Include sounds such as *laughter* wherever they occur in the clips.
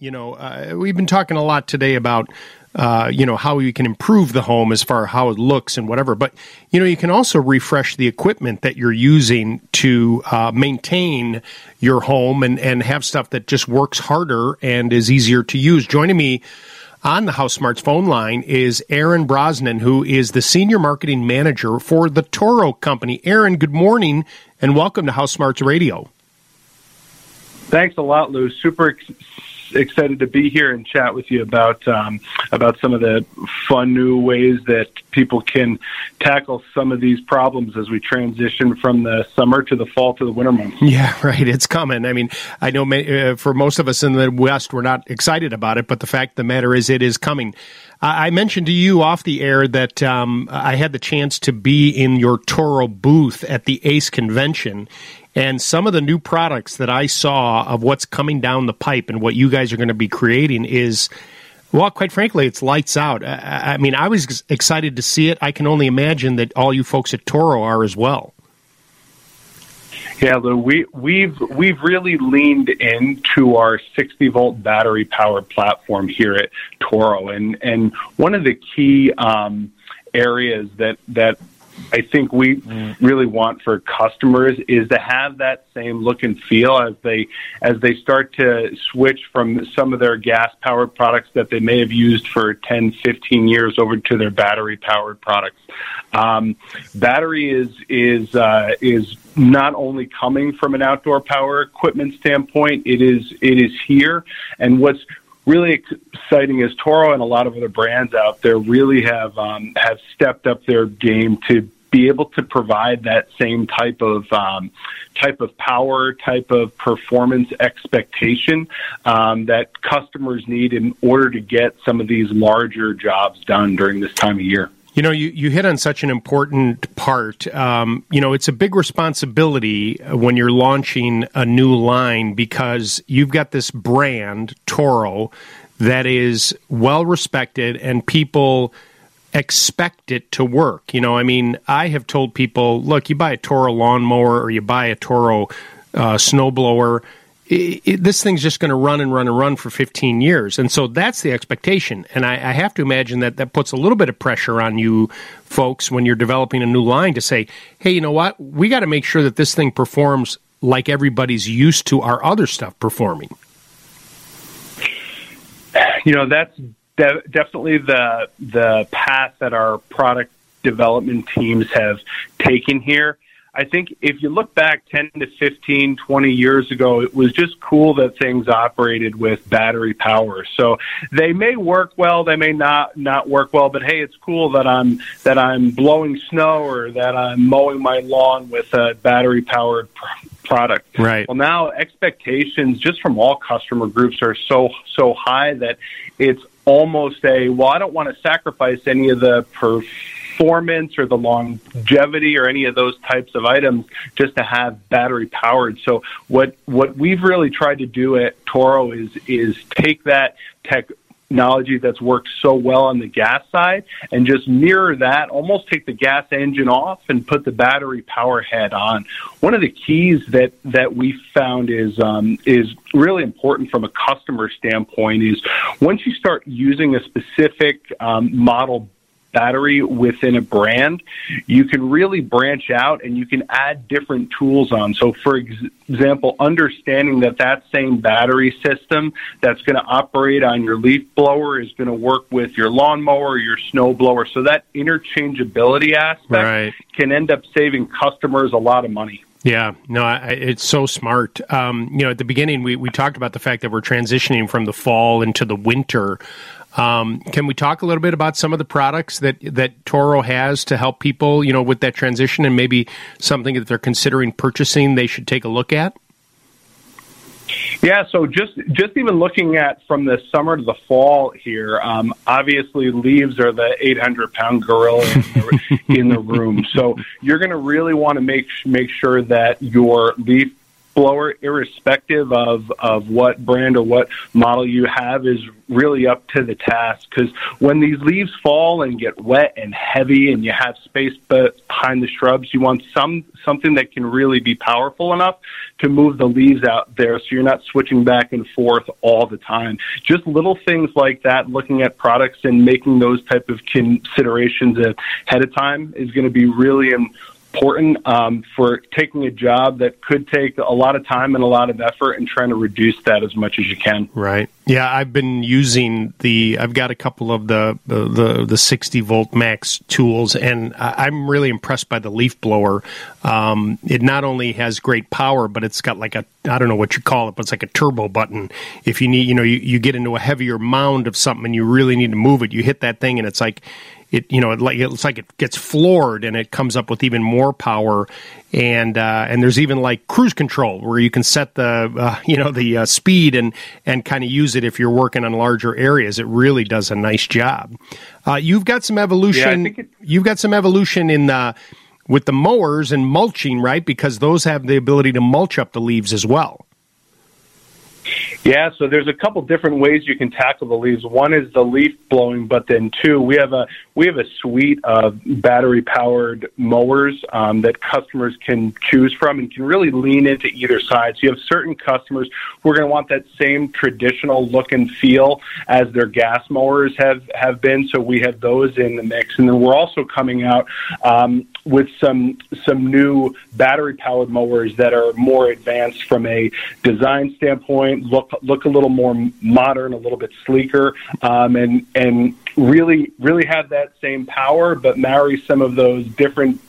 You know, uh, we've been talking a lot today about uh, you know how you can improve the home as far as how it looks and whatever. But you know you can also refresh the equipment that you're using to uh, maintain your home and and have stuff that just works harder and is easier to use. Joining me on the House Smarts phone line is Aaron Brosnan, who is the senior marketing manager for the Toro Company. Aaron, good morning and welcome to House Smarts Radio. Thanks a lot, Lou. Super excited to be here and chat with you about um, about some of the fun new ways that people can tackle some of these problems as we transition from the summer to the fall to the winter months. Yeah, *laughs* right. It's coming. I mean, I know uh, for most of us in the West, we're not excited about it, but the fact of the matter is, it is coming. I mentioned to you off the air that um, I had the chance to be in your Toro booth at the ACE convention, and some of the new products that I saw of what's coming down the pipe and what you guys are going to be creating is, well, quite frankly, it's lights out. I, I mean, I was excited to see it. I can only imagine that all you folks at Toro are as well. Yeah, Lou, we we've we've really leaned into our 60 volt battery powered platform here at Toro, and and one of the key um, areas that that I think we really want for customers is to have that same look and feel as they as they start to switch from some of their gas powered products that they may have used for 10, 15 years over to their battery powered products. Um, battery is is uh, is not only coming from an outdoor power equipment standpoint, it is it is here. And what's really exciting is Toro and a lot of other brands out there really have um, have stepped up their game to be able to provide that same type of um, type of power, type of performance expectation um, that customers need in order to get some of these larger jobs done during this time of year. You know, you, you hit on such an important part. Um, you know, it's a big responsibility when you're launching a new line because you've got this brand, Toro, that is well respected and people expect it to work. You know, I mean, I have told people, look, you buy a Toro lawnmower or you buy a Toro uh, snowblower it, this thing's just going to run and run and run for 15 years. And so that's the expectation. And I, I, have to imagine that that puts a little bit of pressure on you folks when you're developing a new line to say, hey, you know what? We got to make sure that this thing performs like everybody's used to our other stuff performing. You know, that's de- definitely the the path that our product development teams have taken here I think if you look back 10 to 15, 20 years ago, it was just cool that things operated with battery power. So they may work well, they may not not work well, but hey, it's cool that I'm that I'm blowing snow or that I'm mowing my lawn with a battery powered product. Right. Well, now expectations just from all customer groups are so so high that it's almost a well, I don't want to sacrifice any of the per performance or the longevity or any of those types of items just to have battery powered. So what what we've really tried to do at Toro is is take that tech technology that's worked so well on the gas side and just mirror that, almost take the gas engine off and put the battery power head on. One of the keys that, that we found is, um, is really important from a customer standpoint is once you start using a specific um, model battery within a brand, you can really branch out and you can add different tools on. So, for ex- example, understanding that that same battery system that's going to operate on your leaf blower is going to work with your lawnmower or your snow blower. So that interchangeability aspect right. can end up saving customers a lot of money. Yeah, no, I, it's so smart. Um, you know, at the beginning, we, we talked about the fact that we're transitioning from the fall into the winter. Um, can we talk a little bit about some of the products that that Toro has to help people, you know, with that transition, and maybe something that they're considering purchasing they should take a look at? Yeah, so just just even looking at from the summer to the fall here, um, obviously leaves are the 800 pound gorilla in the, *laughs* in the room. So you're going to really want to make make sure that your leaf blower, irrespective of, of what brand or what model you have, is really up to the task. Because when these leaves fall and get wet and heavy, and you have space behind the shrubs, you want some something that can really be powerful enough to move the leaves out there, so you're not switching back and forth all the time. Just little things like that. Looking at products and making those type of considerations ahead of time is going to be really important important um, for taking a job that could take a lot of time and a lot of effort and trying to reduce that as much as you can. Right. Yeah, I've been using the. I've got a couple of the the the, 60 volt max tools, and I'm really impressed by the leaf blower. Um, it not only has great power, but it's got like a I don't know what you call it, but it's like a turbo button. If you need, you know, you, you get into a heavier mound of something and you really need to move it, you hit that thing, and it's like it you know it like it's like it gets floored and it comes up with even more power and uh, and there's even like cruise control where you can set the uh, *laughs* you know the uh, speed and and kind of use it if you're working on larger areas. It really does a nice job. Uh, you've got some evolution. Yeah, it- you've got some evolution in the with the mowers and mulching, right? Because those have the ability to mulch up the leaves as well. Yeah, so there's a couple different ways you can tackle the leaves. One is the leaf blowing, but then two, we have a we have a suite of battery powered mowers um, that customers can choose from and can really lean into either side. So you have certain customers who are going to want that same traditional look and feel as their gas mowers have have been. So we have those in the mix, and then we're also coming out um, with some some new battery powered mowers that are more advanced from a design standpoint, look look a little more modern, a little bit sleeker, um, and and really really have that same power, but marry some of those different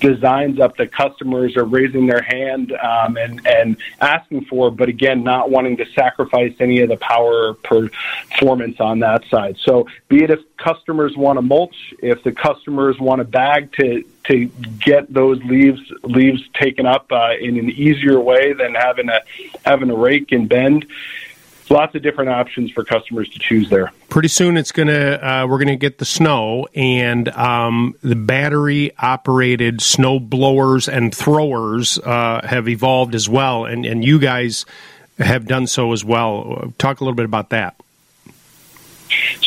designs up that customers are raising their hand um, and and asking for, but again, not wanting to sacrifice any of the power performance on that side. So, be it if customers want to mulch, if the customers want a bag to to get those leaves leaves taken up uh, in an easier way than having a having a rake and bend lots of different options for customers to choose there. Pretty soon, it's gonna uh, we're gonna get the snow and um, the battery operated snow blowers and throwers uh, have evolved as well, and and you guys have done so as well. Talk a little bit about that.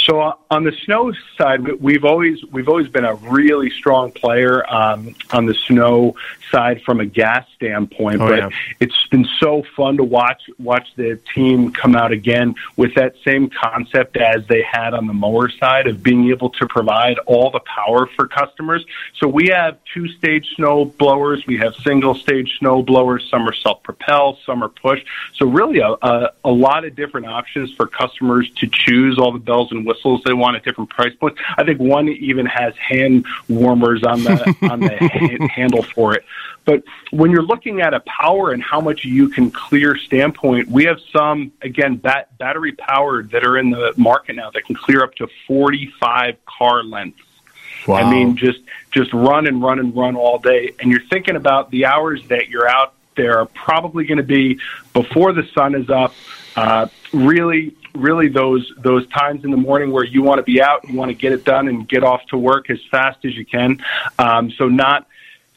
So on the snow side, we've always we've always been a really strong player um, on the snow side from a gas standpoint. Oh, but yeah. it's been so fun to watch watch the team come out again with that same concept as they had on the mower side of being able to provide all the power for customers. So we have two stage snow blowers, we have single stage snow blowers. Some are self propel, some are push. So really a, a, a lot of different options for customers to choose all the bells and whistles they want at different price points. I think one even has hand warmers on the *laughs* on the handle for it. But when you're looking at a power and how much you can clear standpoint, we have some again bat- battery powered that are in the market now that can clear up to 45 car lengths. Wow. I mean, just just run and run and run all day, and you're thinking about the hours that you're out there are probably going to be before the sun is up. Uh, really, really those those times in the morning where you want to be out, you want to get it done and get off to work as fast as you can. Um, so not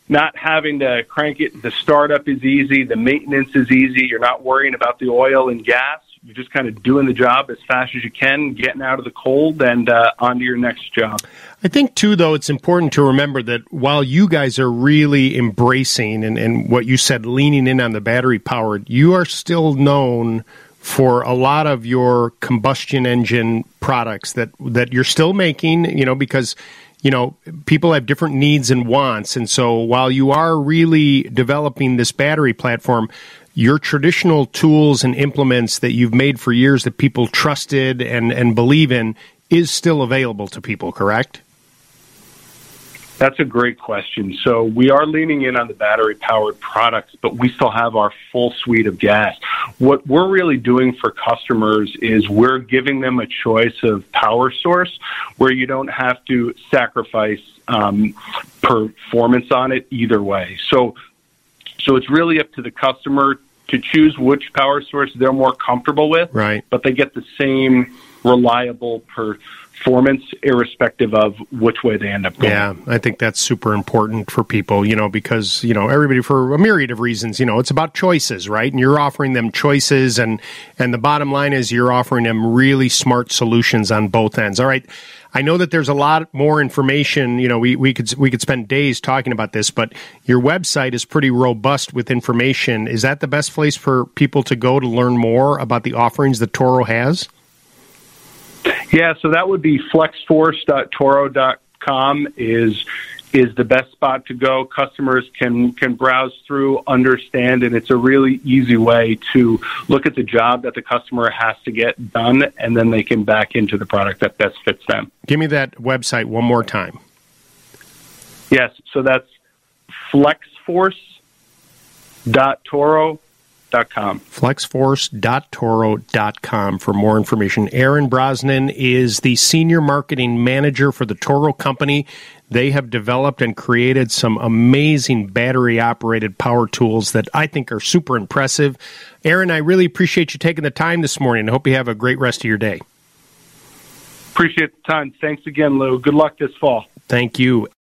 not having to crank it. The startup is easy. The maintenance is easy. You're not worrying about the oil and gas. You're just kind of doing the job as fast as you can, getting out of the cold, and uh, on to your next job. I think, too, though, it's important to remember that while you guys are really embracing and, and what you said, leaning in on the battery powered, you are still known for a lot of your combustion engine products that that you're still making, you know, because you know people have different needs and wants, and so while you are really developing this battery platform, your traditional tools and implements that you've made for years that people trusted and and believe in is still available to people, correct? That's a great question. So we are leaning in on the battery powered products, but we still have our full suite of gas. What we're really doing for customers is we're giving them a choice of power source where you don't have to sacrifice um, performance on it either way. So, so it's really up to the customer to choose which power source they're more comfortable with. Right. But they get the same reliable performance irrespective of which way they end up going. Yeah, I think that's super important for people, you know, because, you know, everybody for a myriad of reasons, you know, it's about choices, right? And you're offering them choices and and the bottom line is you're offering them really smart solutions on both ends. All right. I know that there's a lot more information. You know, we, we could we could spend days talking about this, but your website is pretty robust with information. Is that the best place for people to go to learn more about the offerings that Toro has? Yeah, so that would be flexforce.toro.com is is the best spot to go. Customers can can browse through, understand, and it's a really easy way to look at the job that the customer has to get done, and then they can back into the product that best fits them. Give me that website one more time. Yes, so that's flexforce.toro.com flexforce.com. Flexforce.toro.com for more information. Aaron Brosnan is the senior marketing manager for the Toro Company. They have developed and created some amazing battery operated power tools that I think are super impressive. Aaron, I really appreciate you taking the time this morning. I hope you have a great rest of your day. Appreciate the time. Thanks again, Lou. Good luck this fall. Thank you.